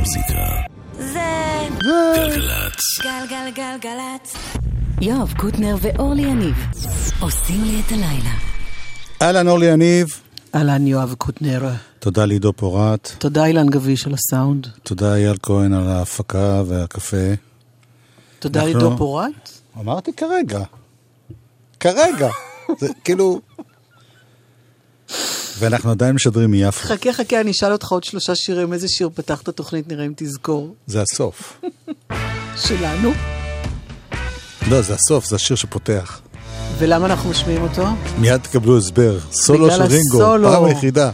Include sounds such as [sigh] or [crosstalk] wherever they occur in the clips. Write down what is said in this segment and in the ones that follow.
המוזיקה. זה גלגלצ. גלגלגלגלצ. יואב קוטנר ואורלי יניב עושים לי את הלילה. אהלן אורלי יניב, אהלן יואב קוטנר. תודה לעידו פורט, תודה אילן גביש על הסאונד. תודה אייל כהן על ההפקה והקפה. תודה אנחנו- עידו פורט. אמרתי כרגע. כרגע. זה כאילו... ואנחנו עדיין משדרים מיפו. חכה חכה, אני אשאל אותך עוד שלושה שירים, איזה שיר פתח את התוכנית, נראה אם תזכור. זה הסוף. שלנו. לא, זה הסוף, זה השיר שפותח. ולמה אנחנו משמיעים אותו? מיד תקבלו הסבר. סולו של רינגו, הסולו. פעם היחידה.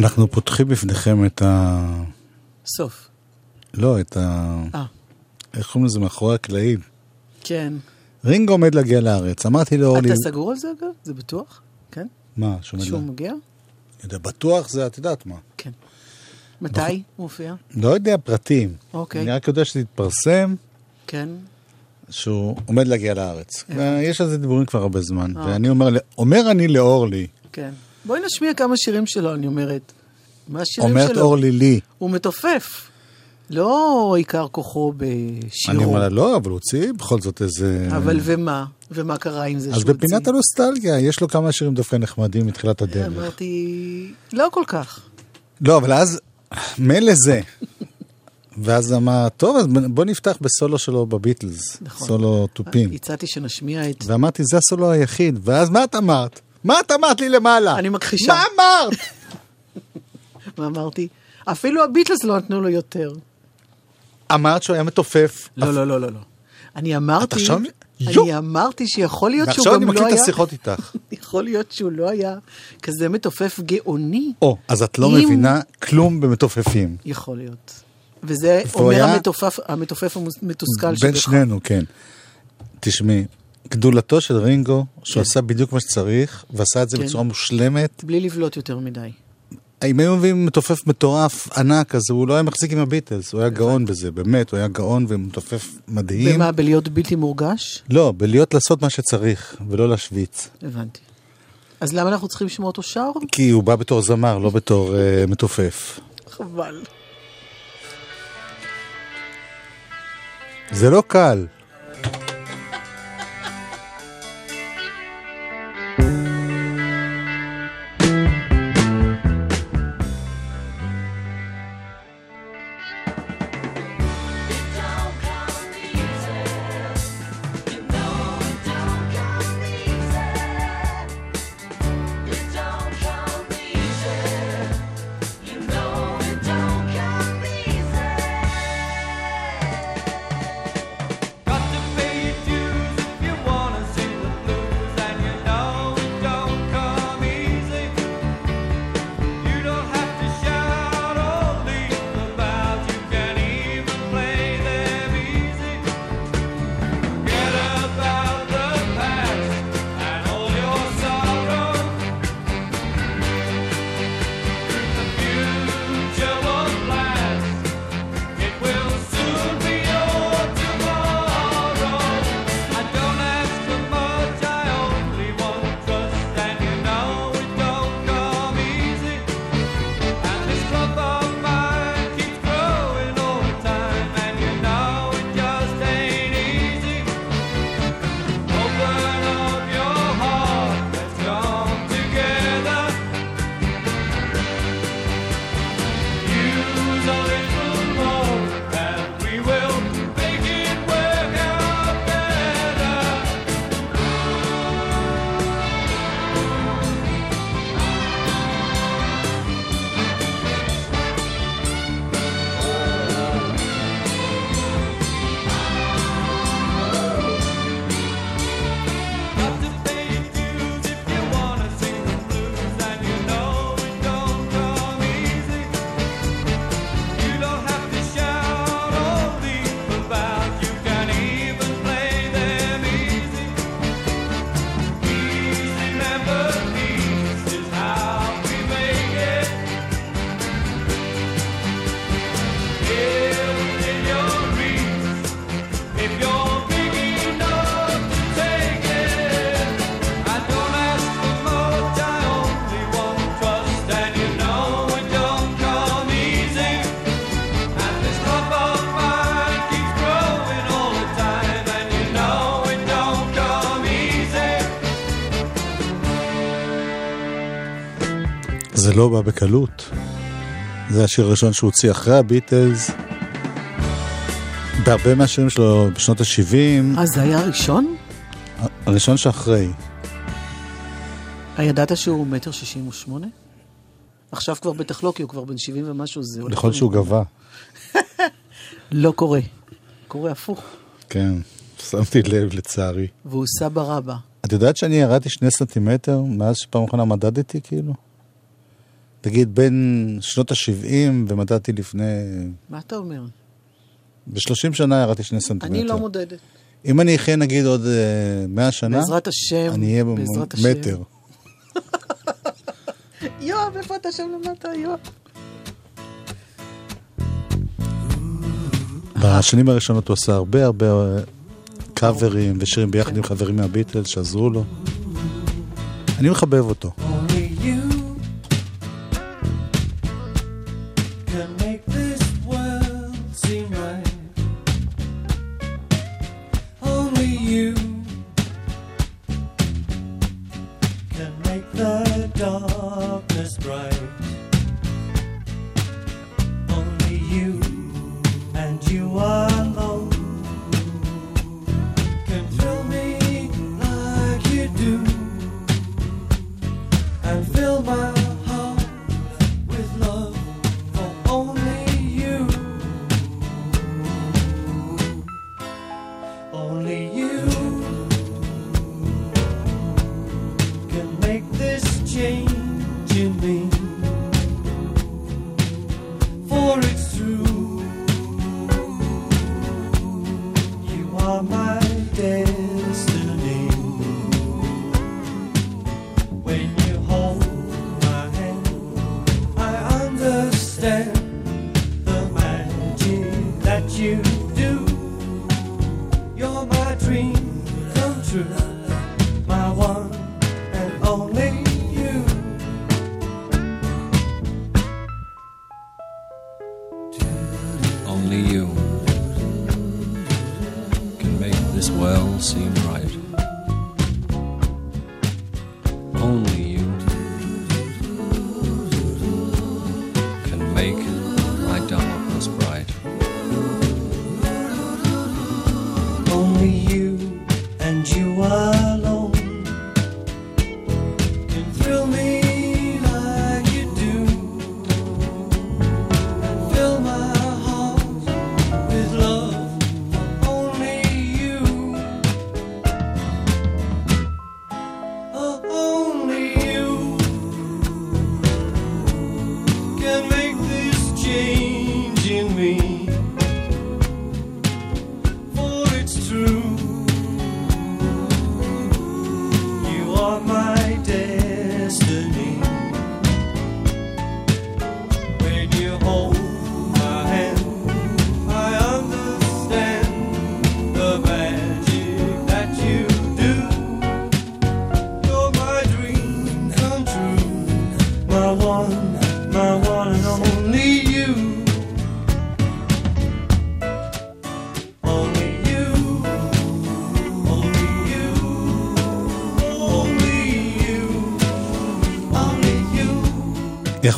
אנחנו פותחים בפניכם את ה... סוף. לא, את ה... אה, איך קוראים לזה? מאחורי הקלעים. כן. רינגו עומד להגיע לארץ. אמרתי לאורלי... אתה סגור על זה אגב? זה בטוח? כן? מה, שעומד שהוא לה... מגיע? יודע, בטוח זה, את יודעת מה. כן. מתי הוא מופיע? לא יודע פרטים. אוקיי. אני רק יודע שזה התפרסם, כן. שהוא עומד להגיע לארץ. יש על זה דיבורים כבר הרבה זמן. אה, ואני אומר, אומר אני לאורלי, כן. בואי נשמיע כמה שירים שלו, אני אומרת. מה השירים אומרת שלו? אורלי לי. הוא מתופף. לא עיקר כוחו אני בשירו. אומר לא, אבל הוא הוציא בכל זאת איזה... אבל ומה? ומה קרה עם זה אז שהוא בפינת הוציא? הנוסטלגיה, יש לו כמה שירים דווקא נחמדים מתחילת הדרך. אמרתי, לא כל כך. לא, אבל אז, מילא זה. ואז אמר, טוב, אז בוא נפתח בסולו שלו בביטלס. נכון. סולו תופים. הצעתי שנשמיע את... ואמרתי, זה הסולו היחיד. ואז מה את אמרת? מה את אמרת לי למעלה? אני מכחישה. מה אמרת? [laughs] מה אמרתי? אפילו הביטלס לא נתנו לו יותר. אמרת שהוא היה מתופף. לא, לא, לא, לא, לא. אני אמרתי... עכשיו- יו! אני אמרתי שיכול להיות שהוא ועכשיו אני גם לא מקליט היה... את השיחות איתך. [laughs] יכול להיות שהוא לא היה כזה מתופף גאוני. או, אז את לא מבינה כלום במתופפים. יכול להיות. וזה אומר המתופף, המתוסכל בין שבך. שנינו, כן. תשמעי, גדולתו של רינגו, שהוא עשה בדיוק מה שצריך, ועשה את זה כן. בצורה מושלמת. בלי לבלוט יותר מדי. אם היו מביאים מתופף מטורף, ענק, אז הוא לא היה מחזיק עם הביטלס, הוא היה גאון בזה, באמת, הוא היה גאון ומתופף מדהים. ומה, בלהיות בלתי מורגש? לא, בלהיות לעשות מה שצריך, ולא להשוויץ. הבנתי. אז למה אנחנו צריכים לשמוע אותו שר? כי הוא בא בתור זמר, לא בתור אה, מתופף. חבל. זה לא קל. לא בא בקלות. זה השיר הראשון שהוא הוציא אחרי הביטלס. בהרבה מהשירים שלו בשנות ה-70, אה, זה היה הראשון? הראשון שאחרי. הידעת שהוא מטר שישים ושמונה? עכשיו כבר בטח לא, כי הוא כבר בן 70 ומשהו, זה. יכול שהוא גבה. [laughs] לא קורה. קורה הפוך. כן, שמתי לב לצערי. והוא סבא רבא. את יודעת שאני ירדתי שני סנטימטר מאז שפעם אחרונה מדדתי כאילו? תגיד, בין שנות ה-70 ומדדתי לפני... מה אתה אומר? ב-30 שנה ירדתי שני סנטימטר. אני לא מודדת. אם אני אחיה נגיד עוד אה, 100 שנה, בעזרת השם. אני אהיה. במטר. [laughs] יואב, איפה אתה שם למטה, יואב? בשנים הראשונות הוא עשה הרבה הרבה אה, קאברים ושירים ביחד עם חברים מהביטלס שעזרו לו. אני מחבב אותו. you are. Can make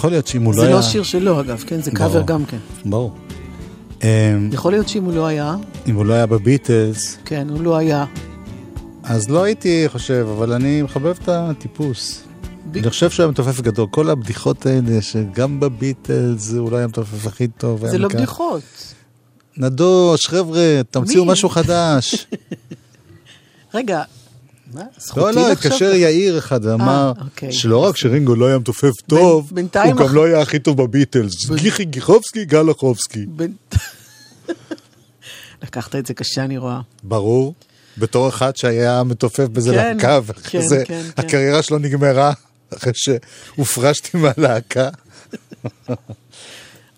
יכול להיות שאם הוא לא זה היה... לא שיר שלו, אגב, כן? זה. קאבר גם כן. ברור. אמ, יכול להיות שאם הוא לא היה, אם הוא לא היה בביטלס, כן, הוא לא היה. אז לא הייתי חושב, אבל אני מחבב את הטיפוס. ב- אני חושב שהוא היה מתופף גדול. כל הבדיחות האלה, שגם בביטלס זה אולי המתופף הכי טוב. זה היה לא מכאן. בדיחות. נדוש, חבר'ה, תמציאו? משהו חדש. [laughs] רגע? לא, לא, התקשר? יאיר אחד ואמר, אוקיי. שלא רק שרינגו לא היה מתופף טוב, הוא גם לא היה הכי טוב בביטלס. גיחי גיחובסקי, גלחובסקי. בין- [laughs] לקחת את זה קשה, אני רואה. ברור. בתור אחד שהיה מתופף בזה כן, להקה, ואחרי כן, זה כן, כן. הקריירה שלו נגמרה, אחרי שהופרשתי מהלהקה. [laughs]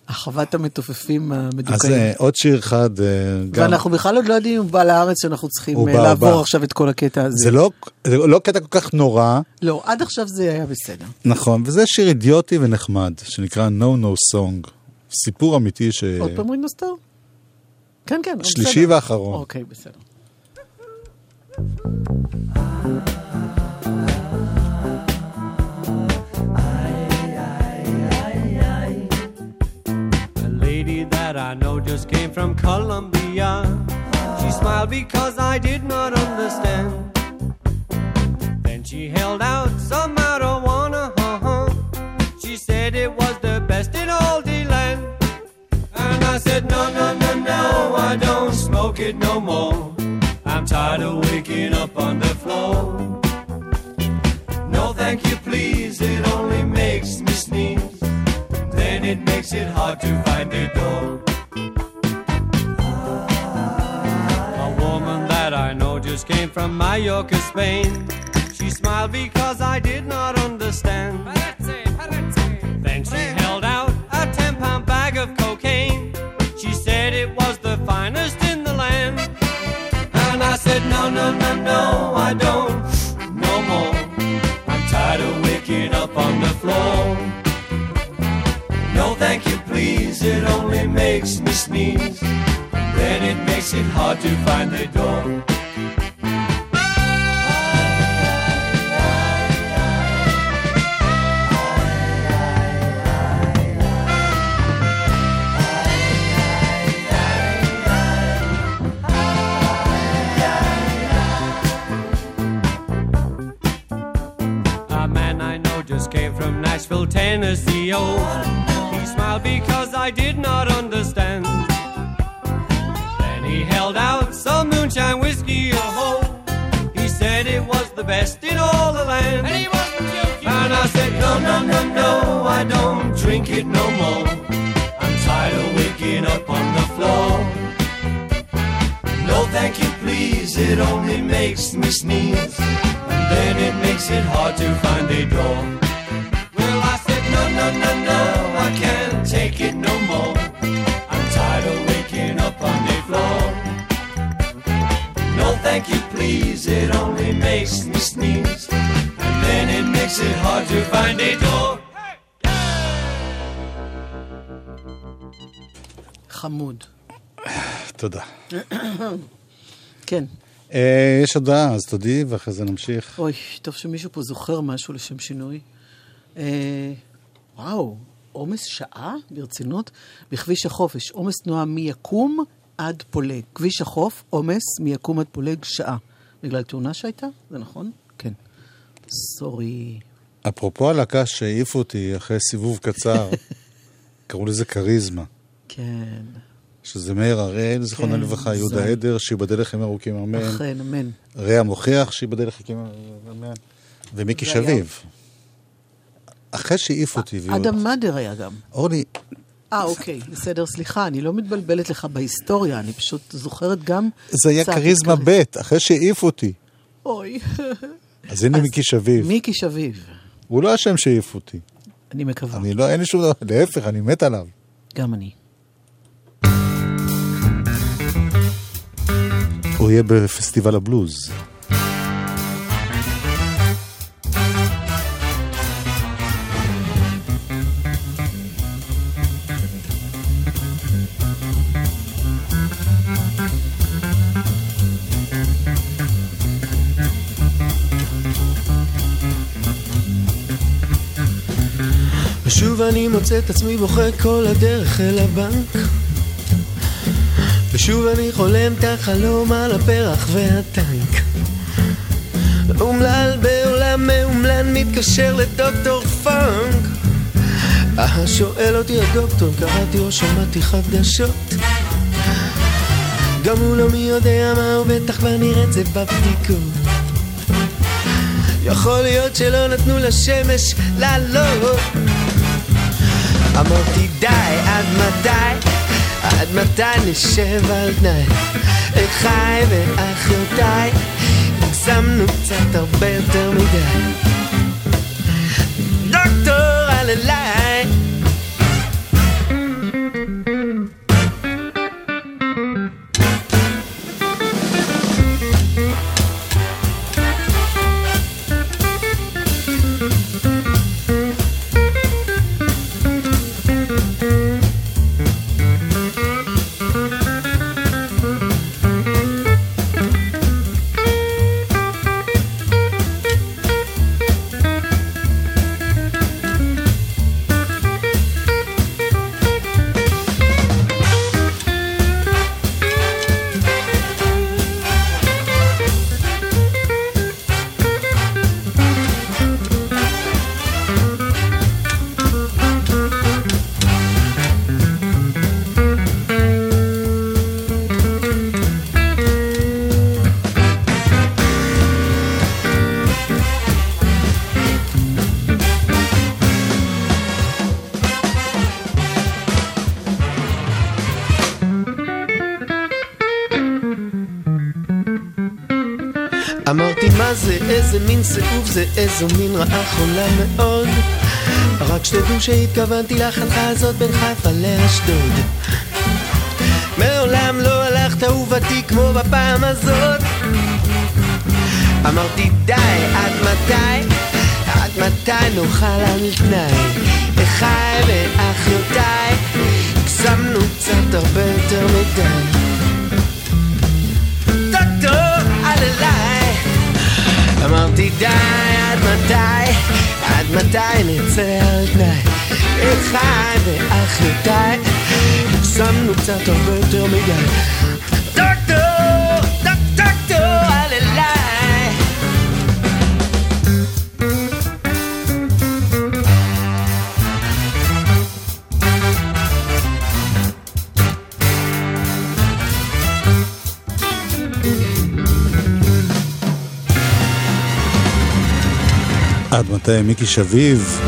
אחוות המתופפים אז המדוכאים. אה, עוד שיר אחד, אה, גם, ואנחנו בכלל עוד לא יודעים אם הוא בא לארץ שאנחנו צריכים אה, בא, לעבור בא. עכשיו את כל הקטע הזה. זה לא, זה לא קטע כל כך נורא, לא, עד עכשיו זה היה בסדר. נכון, וזה שיר אידיוטי ונחמד, שנקרא No No Song. סיפור אמיתי ש... עוד פעם רינו סטאר? כן, כן. שלישי בסדר. ואחרון. אוקיי, בסדר. I know just came from Colombia. She smiled because I did not understand. Then she held out some marijuana. Uh-huh. She said it was the best in all the land. And I said, no, no, no, no, I don't smoke it no more. I'm tired of waking up on the floor. No, thank you, please, it only makes me sneeze. Then it makes it hard to find the door. A woman that I know just came from Mallorca, Spain. She smiled because I did not understand. Please, it only makes me sneeze. Then it makes it hard to find the door. A man I know just came from Nashville, Tennessee. Oh, he smiled because I did not understand. Then he held out some moonshine whiskey. Oh, he said it was the best in all the land. And he wasn't joking. And I said, no, no, no, no, I don't drink it no more. I'm tired of waking up on the floor. No, thank you, please, it only makes me sneeze. And then it makes it hard to find a door. Well, I said, no, no, no, no, I can't take it no more. I'm tired of waking up on the floor. No, thank you, please, it only makes me sneeze. And then it makes it hard to find a door. חמוד. תודה. כן. אה, יש הודעה, אז תודי, ואחרי זה נמשיך. אוי, טוב שמישהו פה זוכר משהו לשם שינוי. אה, וואו, עומס שעה? ברצינות? בכביש החופש, עומס תנועה מיקום עד פולג. כביש החוף, עומס מיקום עד פולג שעה. בגלל תאונה שהייתה? זה נכון? כן. סורי. אפרופו הלהקה שהעיפו אותי אחרי סיבוב קצר, [laughs] קראו לזה כריזמה. כן. שזה מאיר הראל, זיכרונה כן, לברכה, יהודה. עדר, שייבדל לחיים ארוכים אמן, אכן, אמן. רע מוכיח, שייבדל לחיים אמן, ומיקי שביב. אחרי שהעיפו אותי, והוא- אדם מאדר היה גם. אורלי, אה, אוקיי, בסדר, סליחה, אני לא מתבלבלת לך בהיסטוריה, אני פשוט זוכרת גם... זה היה כריזמה כריז- ב', אחרי שהעיפו אותי. אוי. [laughs] אז הנה מיקי שביב. מיקי שביב, הוא לא אשם שהעיפו אותי. אני מקווה. אני לא, אין לי שום דבר, להפך, אני מת עליו. גם אני. הוא יהיה בפסטיבל הבלוז. ושוב אני מוצא את עצמי בוכה כל הדרך אל הבנק. ושוב אני חולם את החלום על הפרח והטנק. אומלל בעולם מאומלן מתקשר לדוקטור פאנק. אה, שואל אותי הדוקטור, קראתי או שמעתי חדשות. גם הוא לא מי יודע מה הוא בטח כבר נראה את זה בבדיקות. יכול להיות שלא נתנו לשמש לעלות אמרתי די, עד מתי? עד מתי נשב על תנאי? אחיי ואחיותיי, הגזמנו קצת הרבה יותר מדי. דוקטור על אליי מין סיאוב, זה איזו מין רעה חולה מאוד. רק שתדעו שהתכוונתי לחנכה הזאת בין חיפה לאשדוד. מעולם לא הלכת אהובתי כמו בפעם הזאת. אמרתי די, עד מתי? עד מתי נאכל על תנאי? אחיי ואחיותיי, הגזמנו קצת הרבה יותר מדי. דוקטור, על אליי. אמרתי די, עד מתי? עד מתי נצא על תנאי? אחיי ואחיותיי, הגזמנו קצת הרבה יותר מדי. עד מתי מיקי שביב?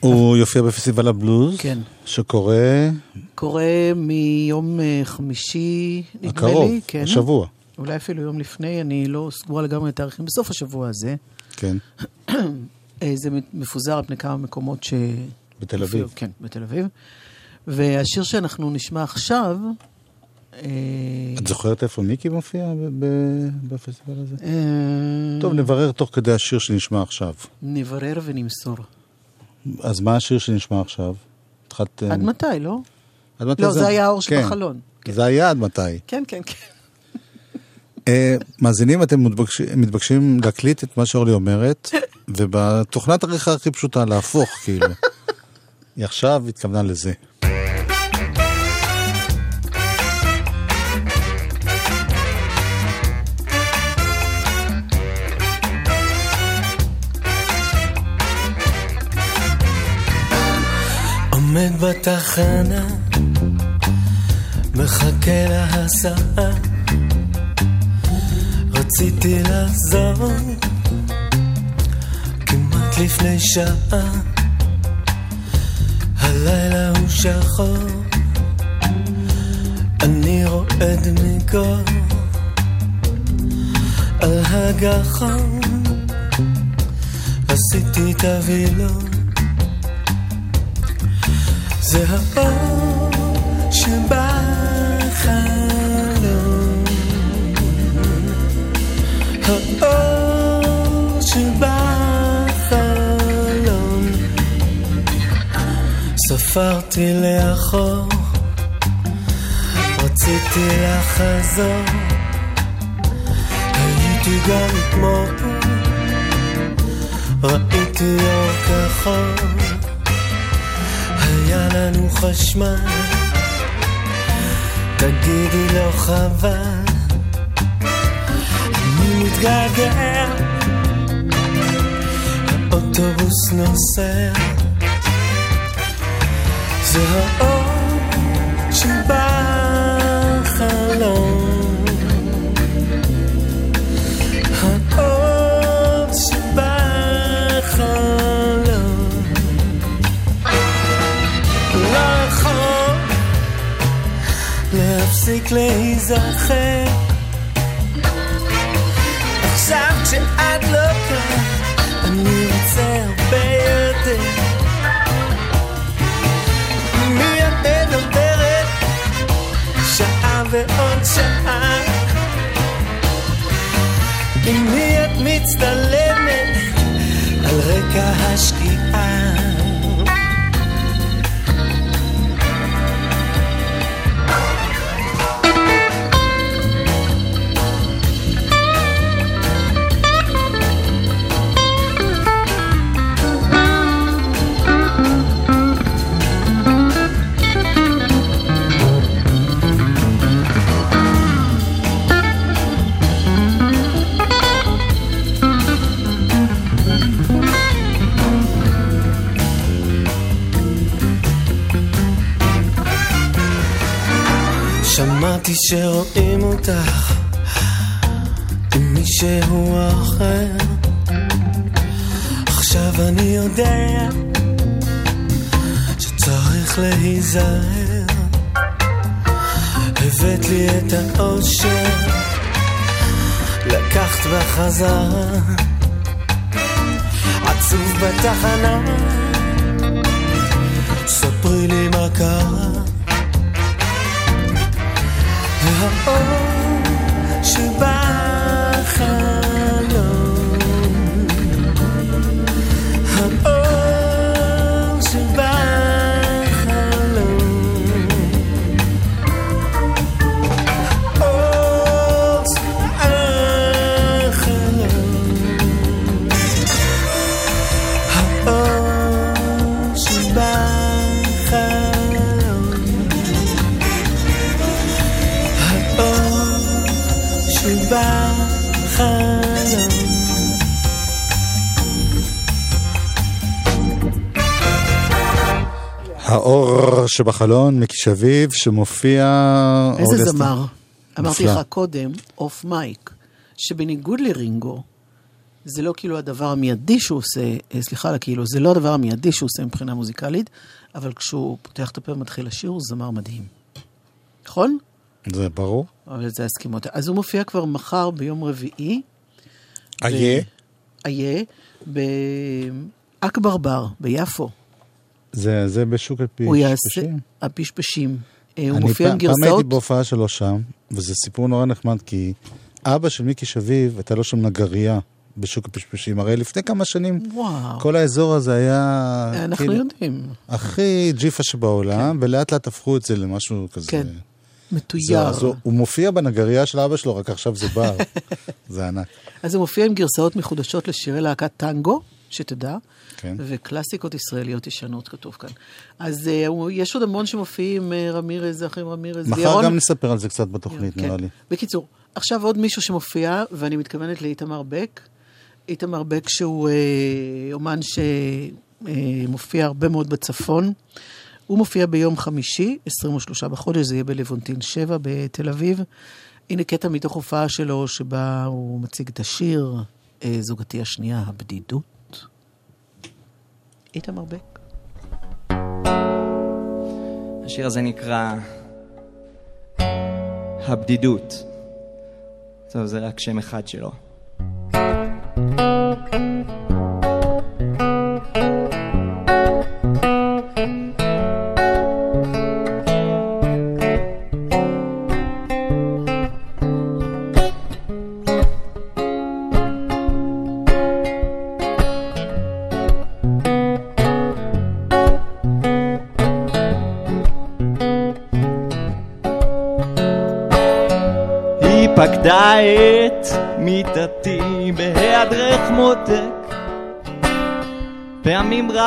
הוא יופיע בפסטיבל הבלוז, כן. שקורה קורה מיום אה, חמישי, נדמה הקרוב, לי. כן. השבוע. אולי אפילו יום לפני, אני לא סגורה לגמרי תאריכים, בסוף השבוע הזה. כן, [clears throat] אה, זה מפוזר על פני כמה מקומות ש... בתל אביב. כן, בתל אביב. והשיר שאנחנו נשמע עכשיו, אה, את זוכרת איפה מיקי מופיע בפסטיבל הזה? אה, טוב, נברר תוך כדי השיר שנשמע עכשיו. נברר ונמסור. אז מה השיר שנשמע עכשיו? התחלת... עד מתי, לא? עד מתי לא, זה היה האור כן. שבחלון. כן. זה היה עד מתי. כן, כן, כן. אה, מאזינים, אתם מתבקשים, מתבקשים להקליט את מה שאורלי אומרת, [laughs] ובתוכנת עריכה הכי פשוטה, להפוך, כאילו. היא עכשיו התכוונה לזה. עומד בתחנה, מחכה להסעה. רציתי לחזור, כמעט לפני שעה. הלילה הוא שחור, אני רועד מקור. על הגחון עשיתי את הווילון זה האור ספרתי לאחור רציתי לחזור. הייתי גם אתמול ראיתי אור כחול היה לנו חשמל, תגידי לא חבל, אני מתגעגע, האוטובוס נוסע, זה האור להפסיק להיזכר. עכשיו כשאת לא כאן אני רוצה הרבה יותר. מי את מדברת? שעה ועוד שעה. עם מי את מצטלמת אותך עם מישהו אחר. עכשיו אני יודע שצריך להיזהר. הבאת לי את האושר הלכת בחזרה, עצוב בתחנה, ספרי לי מה קרה. והאור האור שבחלון, מיקי שביב, שמופיע... איזה אסתר. זמר. אמרתי. לך קודם, אוף מייק, שבניגוד לרינגו, זה לא כאילו הדבר המיידי שהוא עושה, אה, סליחה על הכאילו, זה לא הדבר המיידי שהוא עושה מבחינה מוזיקלית, אבל כשהוא פותח את הפה ומתחיל לשיר, הוא זמר מדהים. נכון? זה ברור. אבל זה ההסכמות. אז הוא מופיע כבר מחר ביום רביעי. איה. איה, באכבר בר, ביפו. זה זה בשוק הפשפשים. הוא יעשה... הפשפשים. אה, הוא מופיע עם פעם- פעם גרסאות... הייתי בהופעה שלו שם, וזה סיפור נורא נחמד, כי אבא של מיקי שביב, הייתה לו שם נגרייה בשוק הפשפשים. הרי לפני כמה שנים, וואו. כל האזור הזה היה... אנחנו כאילו, יודעים. הכי ג'יפה שבעולם, ולאט לאט הפכו את זה למשהו כזה. כן. זה, מתויר. אז הוא, הוא מופיע בנגרייה של אבא שלו, רק עכשיו זה בר. [laughs] זה ענק. אז הוא מופיע עם גרסאות מחודשות לשירי להקת טנגו, שתדע, כן. וקלאסיקות ישראליות ישנות כתוב כאן. אז uh, יש עוד המון שמופיעים, uh, רמירז, אחים רמירז, מחר וירון. גם נספר על זה קצת בתוכנית, כן. נראה לי. בקיצור, עכשיו עוד מישהו שמופיע, ואני מתכוונת לאיתמר בק. איתמר בק שהוא אה, אומן שמופיע הרבה מאוד בצפון. הוא מופיע ביום חמישי, 23 בחודש, זה יהיה בלוונטין 7 בתל אביב. הנה קטע מתוך הופעה שלו, שבה הוא מציג את השיר, אה, זוגתי השנייה, הבדידות. איתמר בק. השיר הזה נקרא הבדידות. טוב, זה רק שם אחד שלו.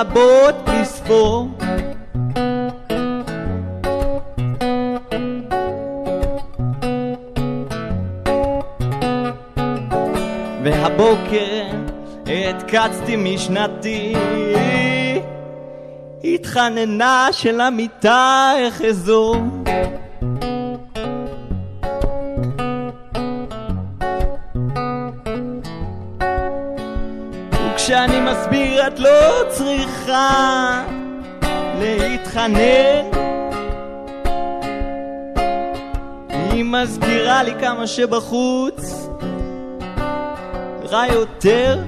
רבות לספור והבוקר התקצתי משנתי. התחננה של המיטה אחזור צריכה להתחנן. היא מזכירה לי כמה שבחוץ רע יותר.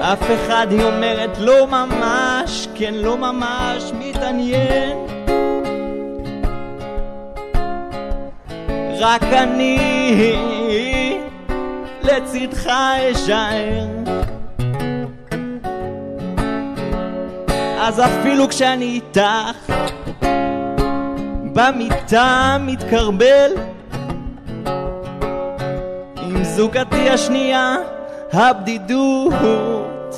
אף אחד היא אומרת לא ממש, כן לא ממש מתעניין. רק אני לצדך אשאר אז אפילו כשאני איתך במיטה מתקרבל. עם זוגתי השנייה הבדידות.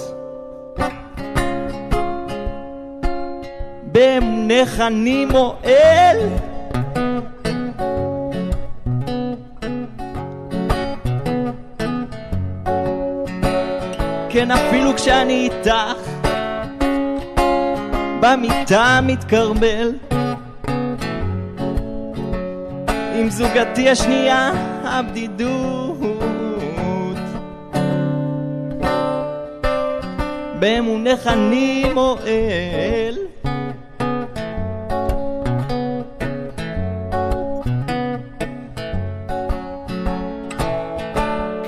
באמונך אני מועל. כן אפילו כשאני איתך במיטה מתקרבל עם זוגתי השנייה הבדידות. באמונך אני מועל.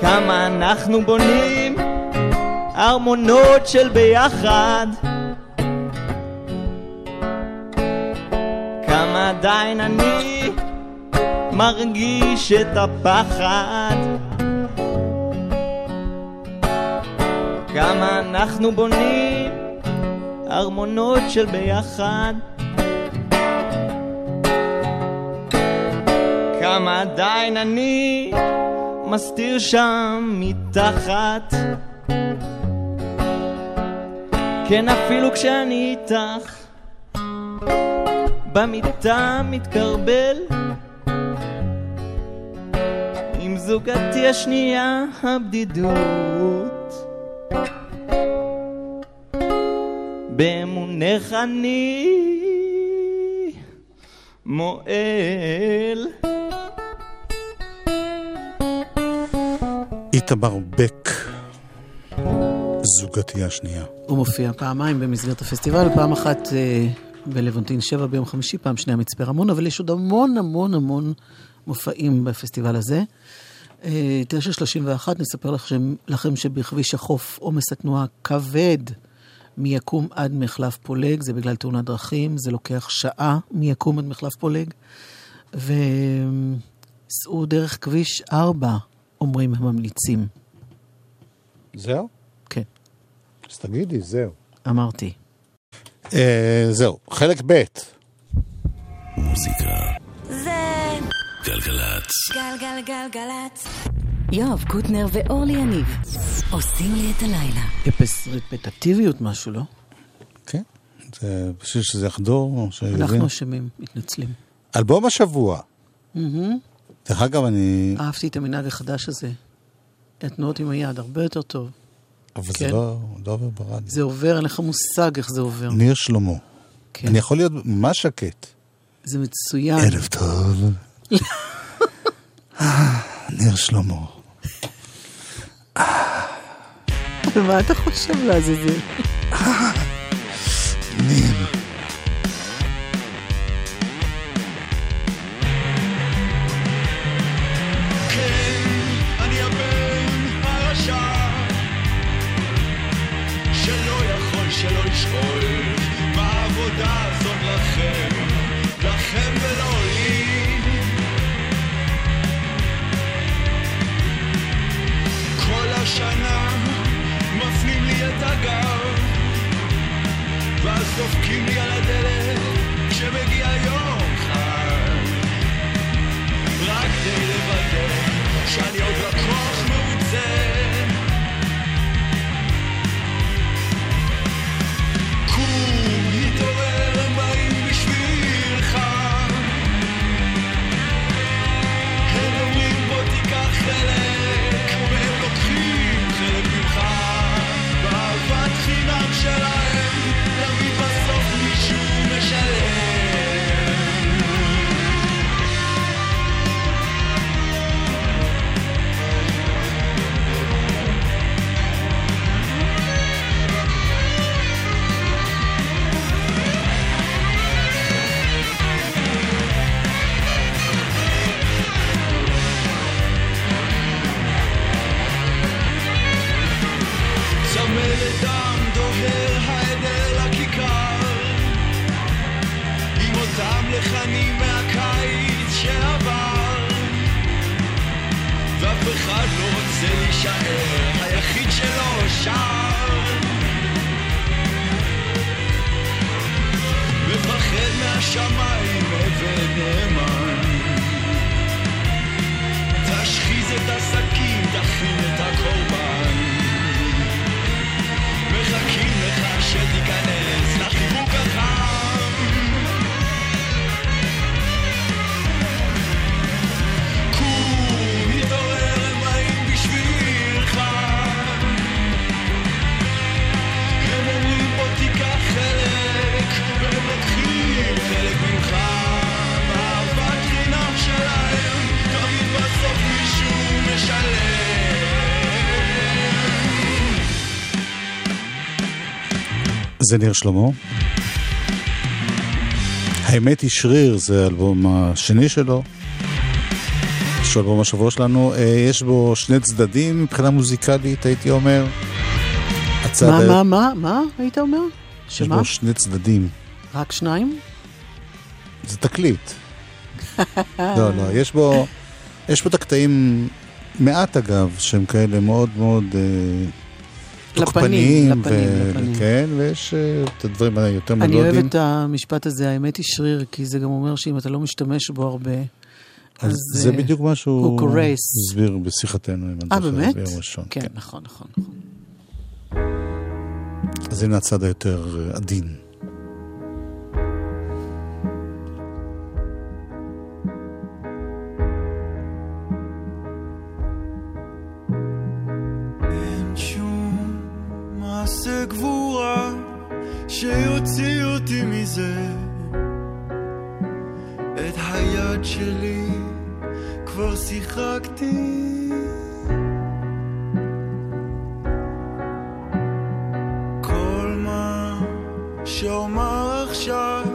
כמה אנחנו בונים ארמונות של ביחד עדיין אני מרגיש את הפחד. כמה אנחנו בונים ארמונות של ביחד. כמה עדיין אני מסתיר שם מתחת. כן אפילו כשאני איתך במיטה מתקרבל. עם זוגתי השנייה הבדידות. באמונך אני מועל. איתמר בק, זוגתי השנייה. הוא מופיע פעמיים במסגרת הפסטיבל, פעם אחת אה, בלוונטין 7 ביום חמישי, פעם שנייה מצפה רמון, אבל יש עוד המון המון המון מופעים בפסטיבל הזה. אה, 9.31, נספר לכם, לכם שבכביש החוף עומס התנועה כבד מיקום עד מחלף פולג, זה בגלל תאונת דרכים, זה לוקח שעה מיקום עד מחלף פולג, וסעו דרך כביש 4, אומרים הממליצים. זהו? כן, אז תגידי, זהו. אמרתי. אה, זהו, חלק ב'. מוזיקה. זה גלגלצ. גלגלגלגלצ. יואב קוטנר ואורלי יניב עושים לי את הלילה. אפס רפטטיביות משהו, לא? כן, זה בשביל שזה יחדור. אנחנו אשמים, מתנצלים. אלבום השבוע. דרך אגב, אני... אהבתי את המנהג החדש הזה. התנועות עם היד, הרבה יותר טוב. אבל זה כן. לא לא עובר ברדיו. זה עובר, אין לך מושג איך זה עובר. ניר שלמה. כן. אני יכול להיות ממש שקט. זה מצוין. ערב טוב. [laughs] אה, ניר שלמה. [laughs] מה אתה חושב לעזאזל? שאני מפחד מהשמיים עבד נאמן תשחיז את הסכין, תכין את הקורבן. מחכים לך שתיכנס לחיבוק החם זה ניר שלמה. האמת היא שריר, זה האלבום השני שלו. שהוא אלבום השבוע שלנו. אה, יש בו שני צדדים מבחינה מוזיקלית, הייתי אומר. הצד מה, ה- מה, מה, מה היית אומר? יש שמה? בו שני צדדים. רק שניים? זה תקליט. [laughs] לא, לא, יש בו, יש פה את הקטעים, מעט אגב, שהם כאלה מאוד מאוד אה, תוקפניים. לפנים, ו- לפנים. כן, ויש אה, את הדברים היותר אני מלודיים. אוהב את המשפט הזה, האמת היא שריר, כי זה גם אומר שאם אתה לא משתמש בו הרבה, אז אז, זה אה, בדיוק מה שהוא. הסביר בשיחתנו, אם אני אה, באמת? ביום ראשון. כן, נכון, נכון, נכון. אז הנה הצד היותר אה, עדין. מעשה גבורה שיוציא אותי מזה. את היד שלי כבר שיחקתי. כל מה שאומר עכשיו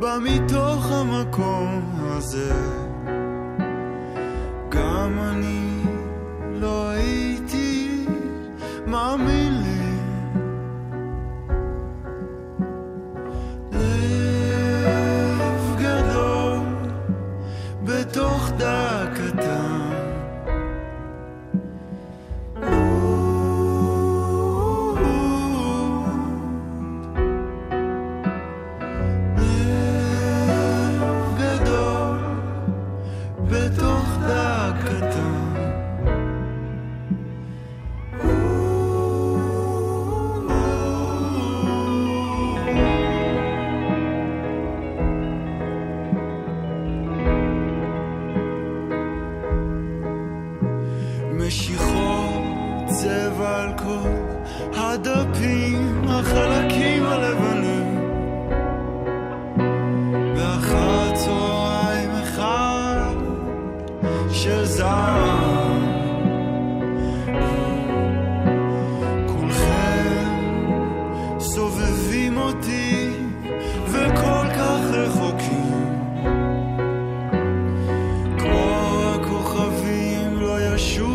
בא מתוך המקום הזה. הכוכבים לא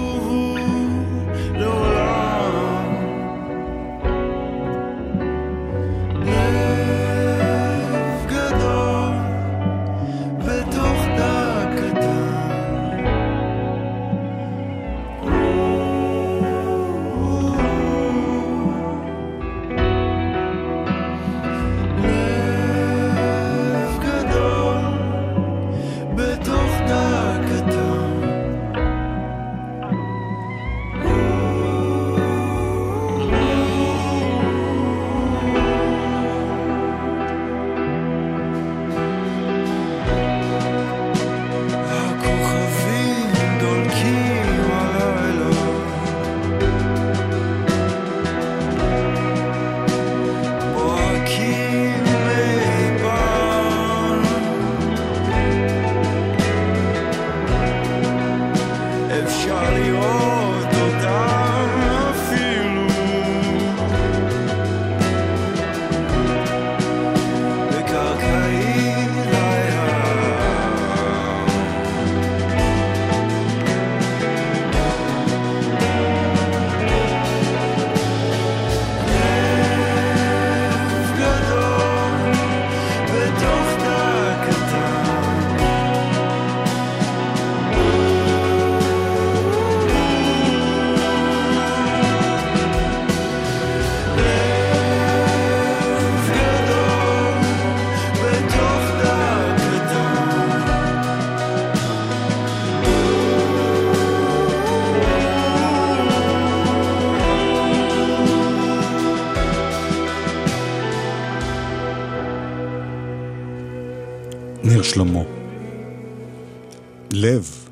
לב,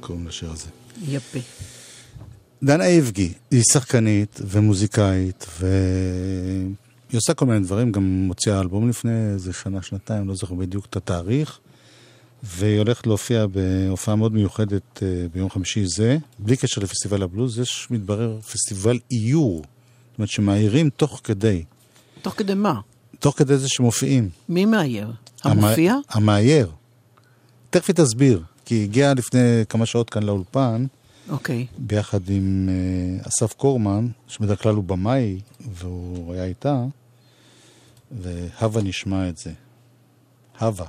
קוראים לשיר הזה. יפה. דנה איבגי, היא שחקנית ומוזיקאית, והיא עושה כל מיני דברים, גם מוציאה אלבום לפני איזה שנה, שנתיים, לא זוכר בדיוק את התאריך, והיא הולכת להופיע בהופעה מאוד מיוחדת אה, ביום חמישי זה, בלי קשר לפסטיבל הבלוז, יש, מתברר, פסטיבל איור, זאת אומרת שמאיירים תוך כדי, תוך כדי מה? תוך כדי זה שמופיעים. מי מאייר? המופיע? המ- המאייר. תכף היא תסביר, אבקי הגיע לפני כמה שעות כאן לאולפן, אוקיי. ביחד עם אה, אסף קורמן, שבדרך כלל הוא במאי, והוא היה איתה, והבה נשמע את זה. הבה.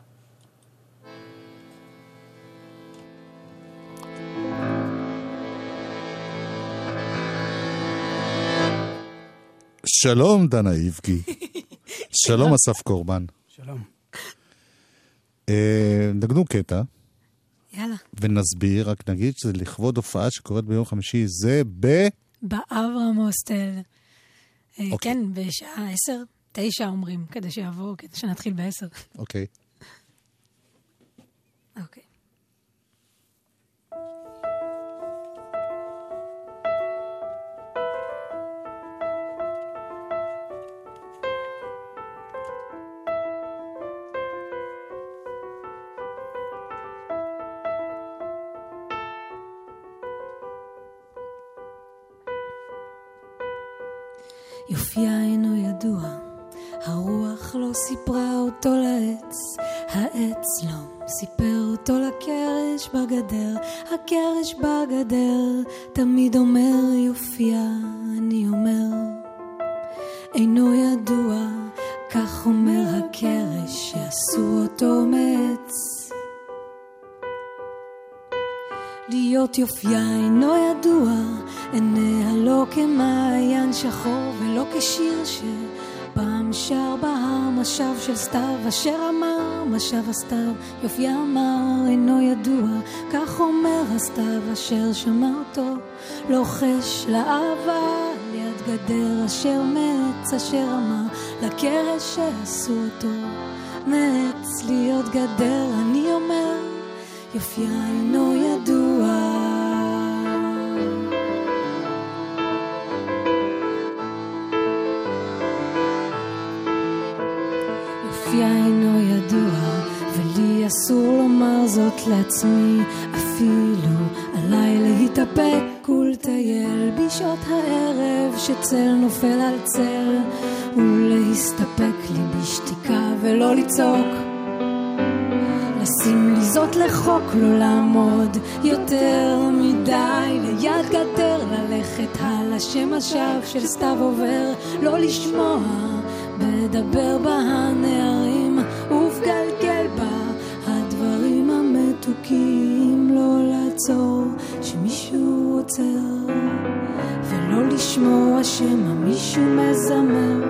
שלום, דנה איבגי. [laughs] שלום, אסף קורבן. שלום. אה, נגנו קטע, יאללה. ונסביר, רק נגיד שזה לכבוד הופעה שקורית ביום חמישי, זה ב... באברהם הוסטל. אה, אוקיי. כן, בשעה עשר, תשע אומרים, כדי שיבואו, כדי שנתחיל בעשר. אוקיי. אוקיי. יופייה אינו ידוע, הרוח לא סיפרה אותו לעץ, העץ לא סיפר אותו לקרש בגדר, הקרש בגדר תמיד אומר יופייה, אני אומר, אינו ידוע, כך אומר הקרש שעשו אותו מעץ. להיות יופייה אינו ידוע, כמעיין שחור ולא כשיר שפעם שר בהר משב של סתיו, אשר אמר משב הסתיו, יופייה אמר אינו ידוע, כך אומר הסתיו אשר שמע אותו, לוחש לאהבה ליד גדר אשר מעץ אשר אמר לקרש שעשו אותו, מעץ להיות גדר אני אומר יופייה אינו ידוע. לעצמי, אפילו עליי להתאפק ולטייל בשעות הערב שצל נופל על צל, ולהסתפק לי בשתיקה ולא לצעוק. לשים לי זאת לחוק, לא לעמוד יותר מדי ליד גדר, ללכת הלאה שמשב של סתיו עובר, לא לשמוע, בדבר בה הנערים, לעצור שמישהו עוצר, ולא לשמוע שמא מישהו מזמר,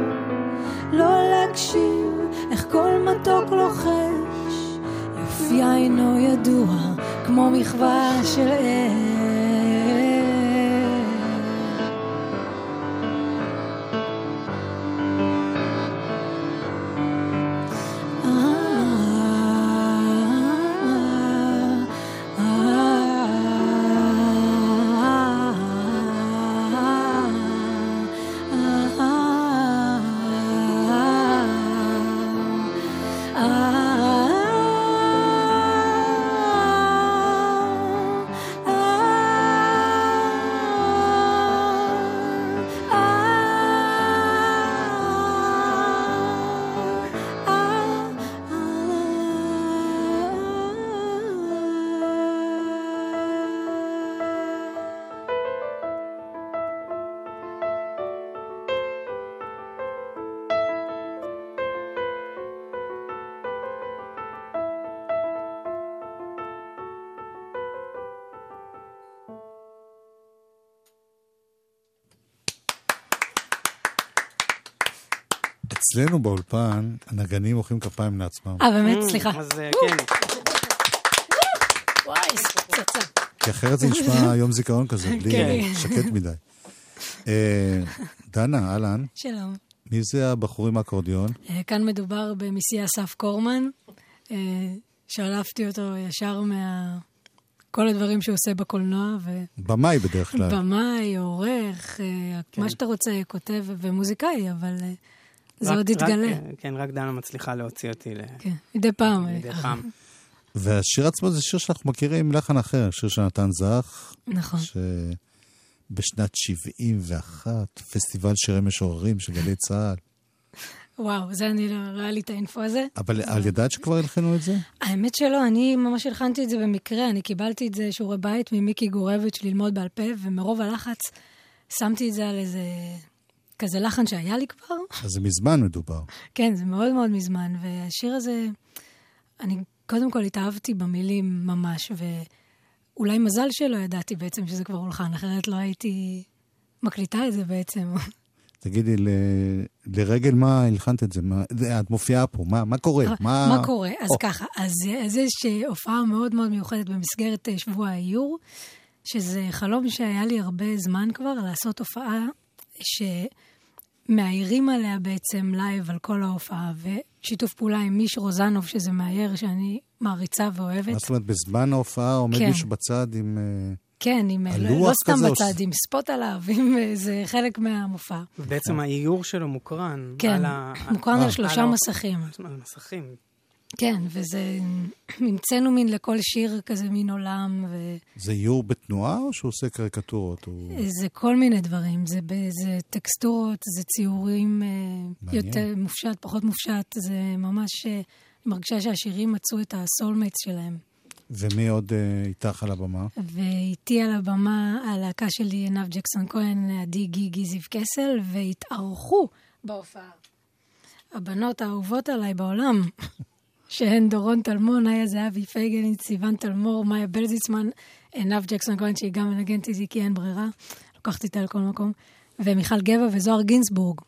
לא להקשיב איך כל מתוק לוחש. יופייה אינו ידוע, כמו מחווה של אש. אצלנו באולפן, הנגנים מוחאים כפיים לעצמם. אה, באמת? סליחה. אז אה, כן, וואי, פצצה. כי אחרת זה נשמע [laughs] יום זיכרון כזה, בלי כן. שקט מדי. אה, דנה, אהלן, שלום. מי זה הבחור עם האקורדיון? אה, כאן מדובר במסיע אסף קורמן. שלפתי אותו ישר מה... כל הדברים שהוא עושה בקולנוע, במאי בדרך כלל. ובמאי, עורך, כן. מה שאתה רוצה, כותב ומוזיקאי, אבל זה רק- עוד רק- יתגלה. כן, רק דנה מצליחה להוציא אותי ל- כן, מדי פעם. אה, מדי פעם. והשיר עצמו זה שיר שאנחנו מכירים לחן אחר, שיר של נתן זך, נכון. שבשנת 71, פסטיבל שירי משוררים של גלי צה"ל. וואו, זה אני לא, לא היה לי את האינפו הזה. אבל את ידעת שכבר הלחינו את זה? האמת שלא, אני ממש הלחנתי את זה במקרה, אני קיבלתי את זה שיעורי בית ממיקי גורביץ' ללמוד בעל פה, ומרוב הלחץ שמתי את זה על איזה כזה לחן שהיה לי כבר. אז זה מזמן מדובר. כן, זה מאוד מאוד מזמן, והשיר הזה, אני קודם כל התאהבתי במילים ממש, ואולי מזל שלא ידעתי בעצם שזה כבר הולחן, אחרת לא הייתי מקליטה את זה בעצם. תגידי, ל... לרגל מה הלחנת את זה? מה... את מופיעה פה, מה, מה קורה? מה... מה קורה? אז או, ככה, אז, אז יש אה, הופעה מאוד מאוד מיוחדת במסגרת אה, שבוע האיור, שזה חלום שהיה לי הרבה זמן כבר, לעשות הופעה שמאיירים עליה בעצם live על כל ההופעה, ושיתוף פעולה עם מיש רוזנוב, שזה מאייר שאני מעריצה ואוהבת. מה זאת אומרת, בזמן ההופעה עומד כן. מישהו בצד עם... אה, כן, עם, לא, הלוח לא סתם או בצד, עם ספוט עליו, עם, אה, זה חלק מהמופע. בעצם האיור שלו מוקרן. כן, על ה- מוקרן על אה, שלושה מסכים. על מסכים. כן, וזה... המצאנו מין לכל שיר כזה מין עולם, ו... זה איור בתנועה או שהוא עושה קריקטורות? הוא... זה כל מיני דברים, זה, ב- זה טקסטורות, זה ציורים אה, מעניין. יותר מופשט, פחות מופשט, זה ממש, אה, אני מרגישה שהשירים מצאו את ה soulmates שלהם. ומי עוד אה, איתך על הבמה? ואיתי על הבמה הלהקה שלי עינב ג'קסון כהן, עדי גיגי זיו קסל, והתארחו בהופעה. הבנות האהובות עליי בעולם, [laughs] שהן דורון טלמון, איה זהבי פייגלין, סיוון טלמור, מאיה בלזיצמן, עינב ג'קסון כהן, שהיא גם מנגנת איתי כי אין ברירה, לוקחת איתה לכל מקום, ומיכל גבע וזוהר גינזבורג.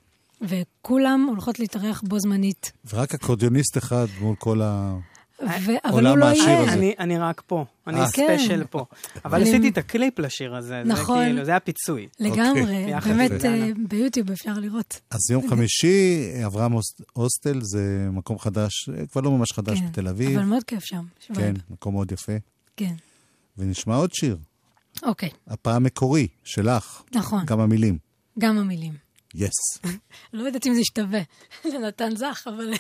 וכולם הולכות להתארח בו זמנית. ורק אקורדיוניסט אחד מול כל ה... ו- אבל הוא לא יהיה. אני, אני רק פה, אני אה. special כן. פה. אבל עשיתי את הקליפ לשיר הזה, נכון. זה כאילו, זה הפיצוי. לגמרי, יחד, באמת, אה. ביוטיוב אפשר לראות. אז יום חמישי, אברהם הוס- הוסטל זה מקום חדש, אה, כבר לא ממש חדש כן, בתל אביב. אבל מאוד כיף שם. כן. מקום מאוד יפה. כן. ונשמע עוד שיר, אוקיי, הפעם מקורי, שלך. נכון. כמה מילים. גם המילים. יס. [laughs] לא יודעת אם זה ישתווה [laughs] לנתן זך, אבל...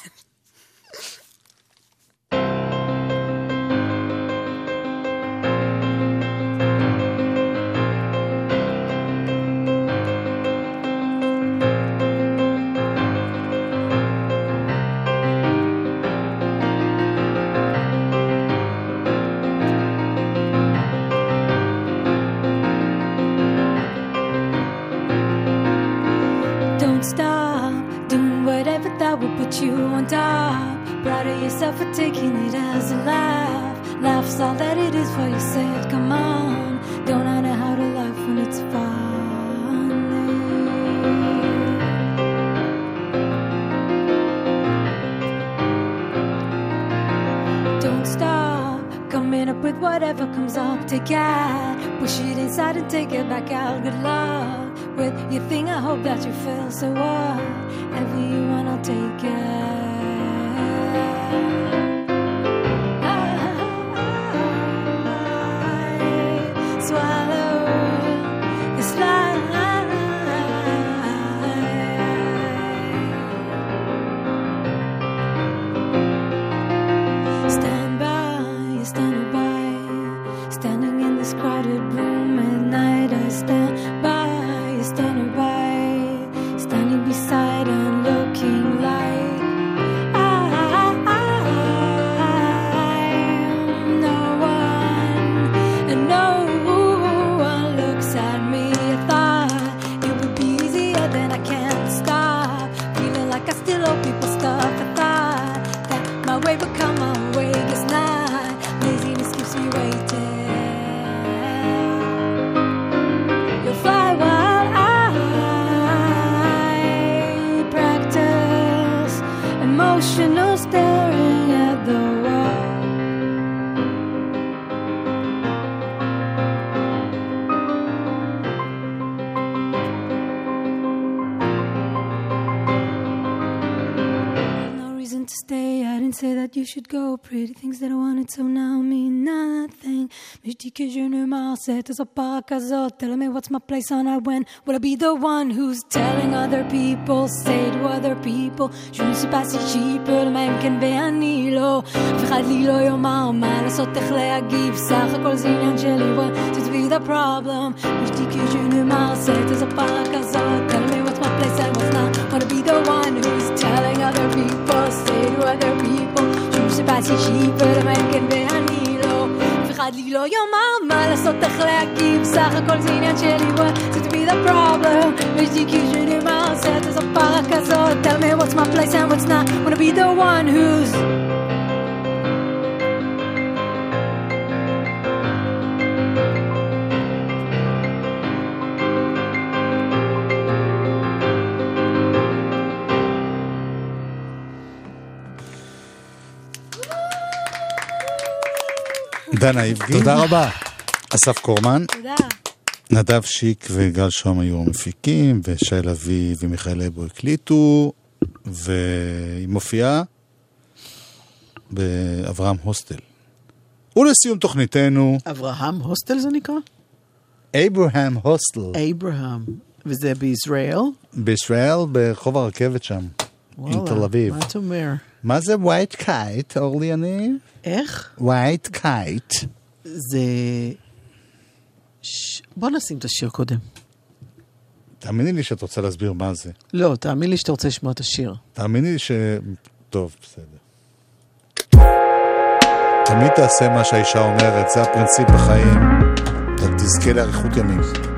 put you on top. Proud of yourself for taking it as a laugh. Laugh's all that it is for you said. Come on, don't I know how to laugh when it's funny? Don't stop coming up with whatever comes up. Take it, push it inside and take it back out. Good luck with your thing. I hope that you feel so what. Whatever you I'll take it. say that you should go. Pretty things that I wanted so now mean nothing. Mais je dis que je ne m'en sais. T'es pas kazot. Telling me what's my place on I when will I be the one who's telling other people, say to other people, je ne sais pas si j'y peux le même כן ואני לא. אף אחד לי לא יאמר מה לעשות, איך להגיב. סך הכל זה עניין שלי. What to be the problem? mais je dis que je ne m'en sais. t'es pas kazot. Tell me what's my place and what's not. Wanna be the one who's telling people say to other people שוב שבאתי שיפה למנגן ואני לא אף אחד לי לא יאמר מה לעשות איך להגיב סך הכל זה עניין שלי what to be the problem ויש לי קישור עם הסרט איזו פרה כזאת tell me what's my place and what's not wanna be the one who's דנה איבגי. תודה רבה. אסף קורמן. תודה. נדב שיק וגל שוהם היו המפיקים, ושי לביא ומיכאל אבו הקליטו, והיא מופיעה באברהם הוסטל. ולסיום תוכניתנו, אברהם הוסטל זה נקרא? אברהם הוסטל, אברהם. וזה בישראל? בישראל, ברחוב הרכבת שם, וואלה, עם תל אביב. מה אתה אומר? מה זה White Kite, אורלי יניב? איך? White Kite. זה... ש... בוא נשים את השיר קודם. תאמיני לי שאת רוצה להסביר מה זה. לא, תאמין לי שאתה רוצה לשמוע את השיר. תאמיני לי ש... טוב, בסדר. תמיד תעשה מה שהאישה אומרת, זה הפרינציפ בחיים. אתה תזכה לאריכות ימים.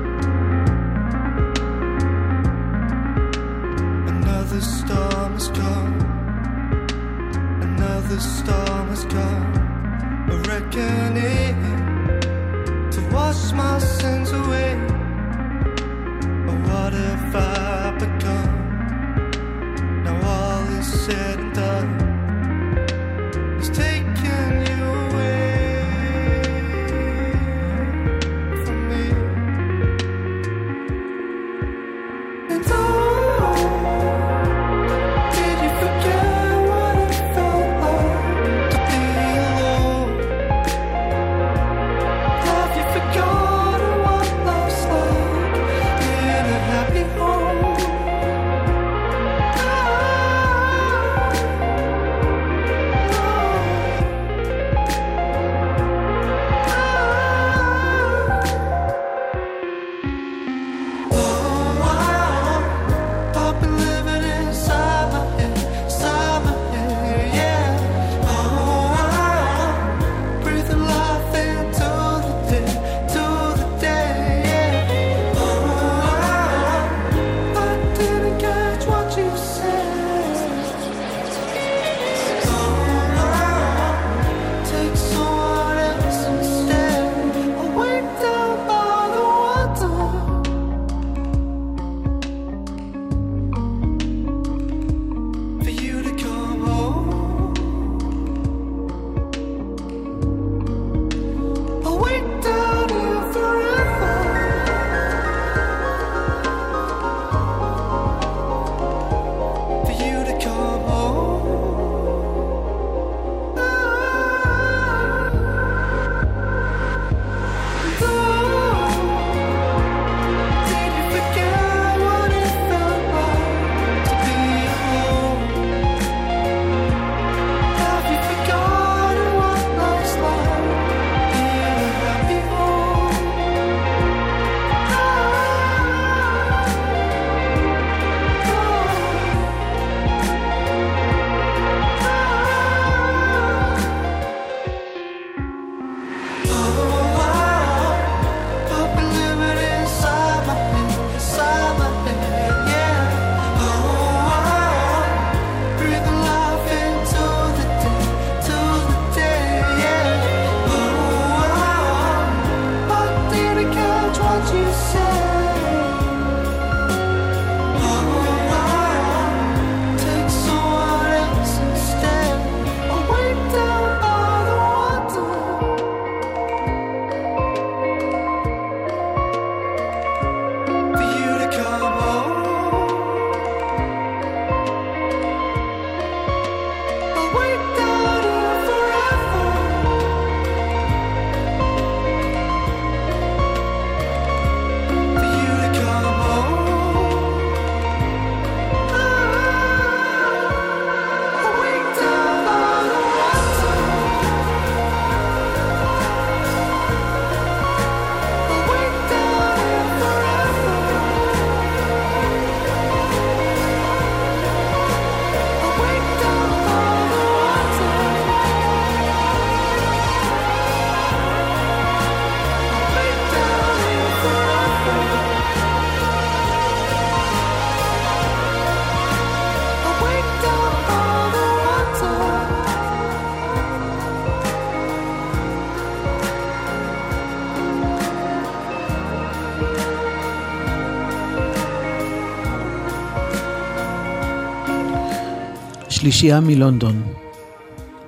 שלישייה מלונדון,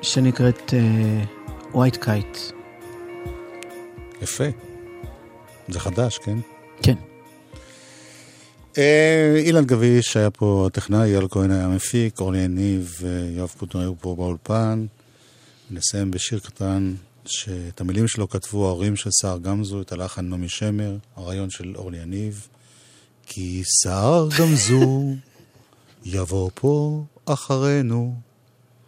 שנקראת White Kite. יפה. זה חדש, כן? כן. אה, אילן גביש היה פה הטכנאי, אייל כהן היה מפיק, אורלי יניב ויואב קוטנר היו פה באולפן. נסיים בשיר קטן שאת המילים שלו כתבו ההורים של סער גמזו, את הלחן נעמי שמר, הרעיון של אורלי יניב. כי סער גמזו יבוא פה אחרינו.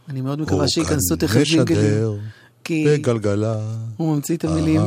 אני מאוד מקווה שייכנסו תכף ג'ינגלים. כי בגלגלה. הוא ממציא את המילים.